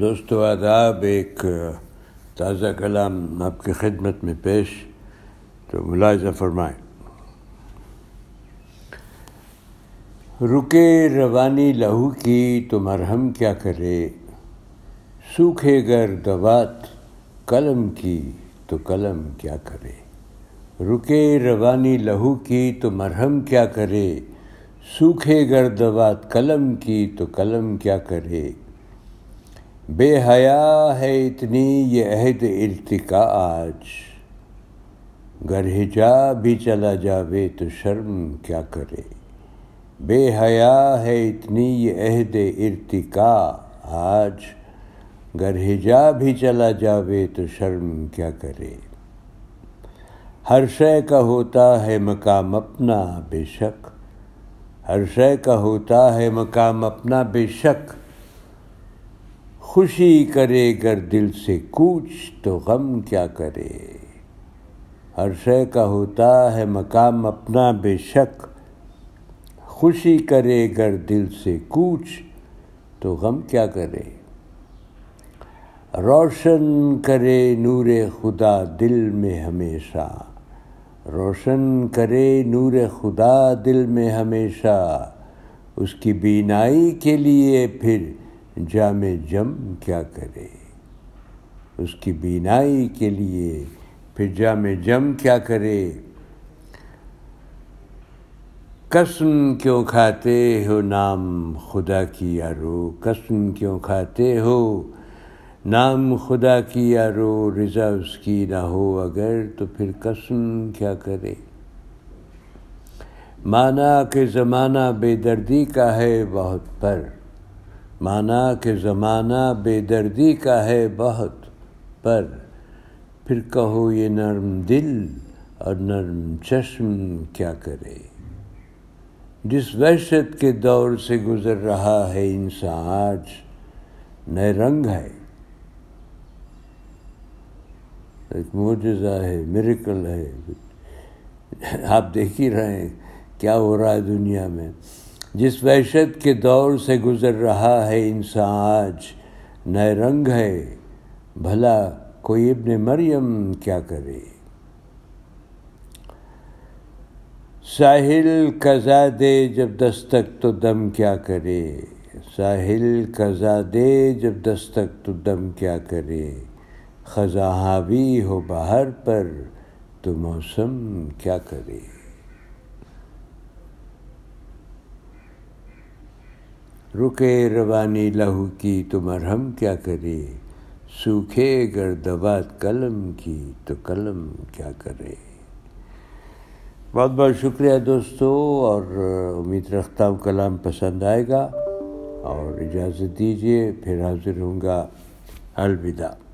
دوستو، آداب، ایک تازہ کلام آپ کی خدمت میں پیش، تو ملاحظہ فرمائیں۔ رکے روانی لہو کی تو مرہم کیا کرے؟ سوکھے گر دوات، قلم کی تو قلم کیا کرے؟ رکے روانی لہو کی تو مرہم کیا کرے؟ سوکھے گر دوات، قلم کی تو قلم کیا کرے؟ بے حیا ہے اتنی یہ عہد ارتقا آج گر ہجا بھی چلا جاوے تو شرم کیا کرے۔ بے حیا ہے اتنی یہ عہد ارتقا آج گر ہجا بھی چلا جاوے تو شرم کیا کرے۔ ہر شے کا ہوتا ہے مقام اپنا بے شک۔ ہر شے کا ہوتا ہے مقام اپنا بے شک۔ خوشی کرے گر دل سے کوچ تو غم کیا کرے۔ ہر شے کا ہوتا ہے مقام اپنا بے شک۔ خوشی کرے گر دل سے کوچ تو غم کیا کرے۔ روشن کرے نور خدا دل میں ہمیشہ۔ روشن کرے نور خدا دل میں ہمیشہ۔ اس کی بینائی کے لیے پھر جام جم کیا کرے؟ اس کی بینائی کے لیے پھر جام جم کیا کرے؟ قسم کیوں کھاتے ہو نام خدا کی یارو؟ قسم کیوں کھاتے ہو نام خدا کی یارو؟ رضا اس کی نہ ہو اگر تو پھر قسم کیا کرے؟ مانا کہ زمانہ بے دردی کا ہے بہت پر۔ مانا کہ زمانہ بے دردی کا ہے بہت، پر پھر کہو یہ نرم دل اور نرم چشم کیا کرے؟ جس وحشت کے دور سے گزر رہا ہے انسان آج، نئے رنگ ہے۔ ایک معجزہ ہے میریکل ہے۔ آپ دیکھ ہی رہے ہیں کیا ہو رہا ہے دنیا میں۔ جس وحشت کے دور سے گزر رہا ہے انسان آج نئے رنگ ہے، بھلا کوئی ابن مریم کیا کرے۔ ساحل کزا دے جب دستک تو دم کیا کرے۔ ساحل کزا دے جب دستک تو دم کیا کرے۔ خزاں حاوی ہو باہر پر تو موسم کیا کرے۔ رکے روانی لہو کی تو مرہم کیا کرے؟ سوکھے گر دبات قلم کی تو قلم کیا کرے؟ بہت بہت شکریہ دوستو، اور امید رکھتا ہوں کلام پسند آئے گا، اور اجازت دیجیے پھر حاضر ہوں گا۔ الوداع۔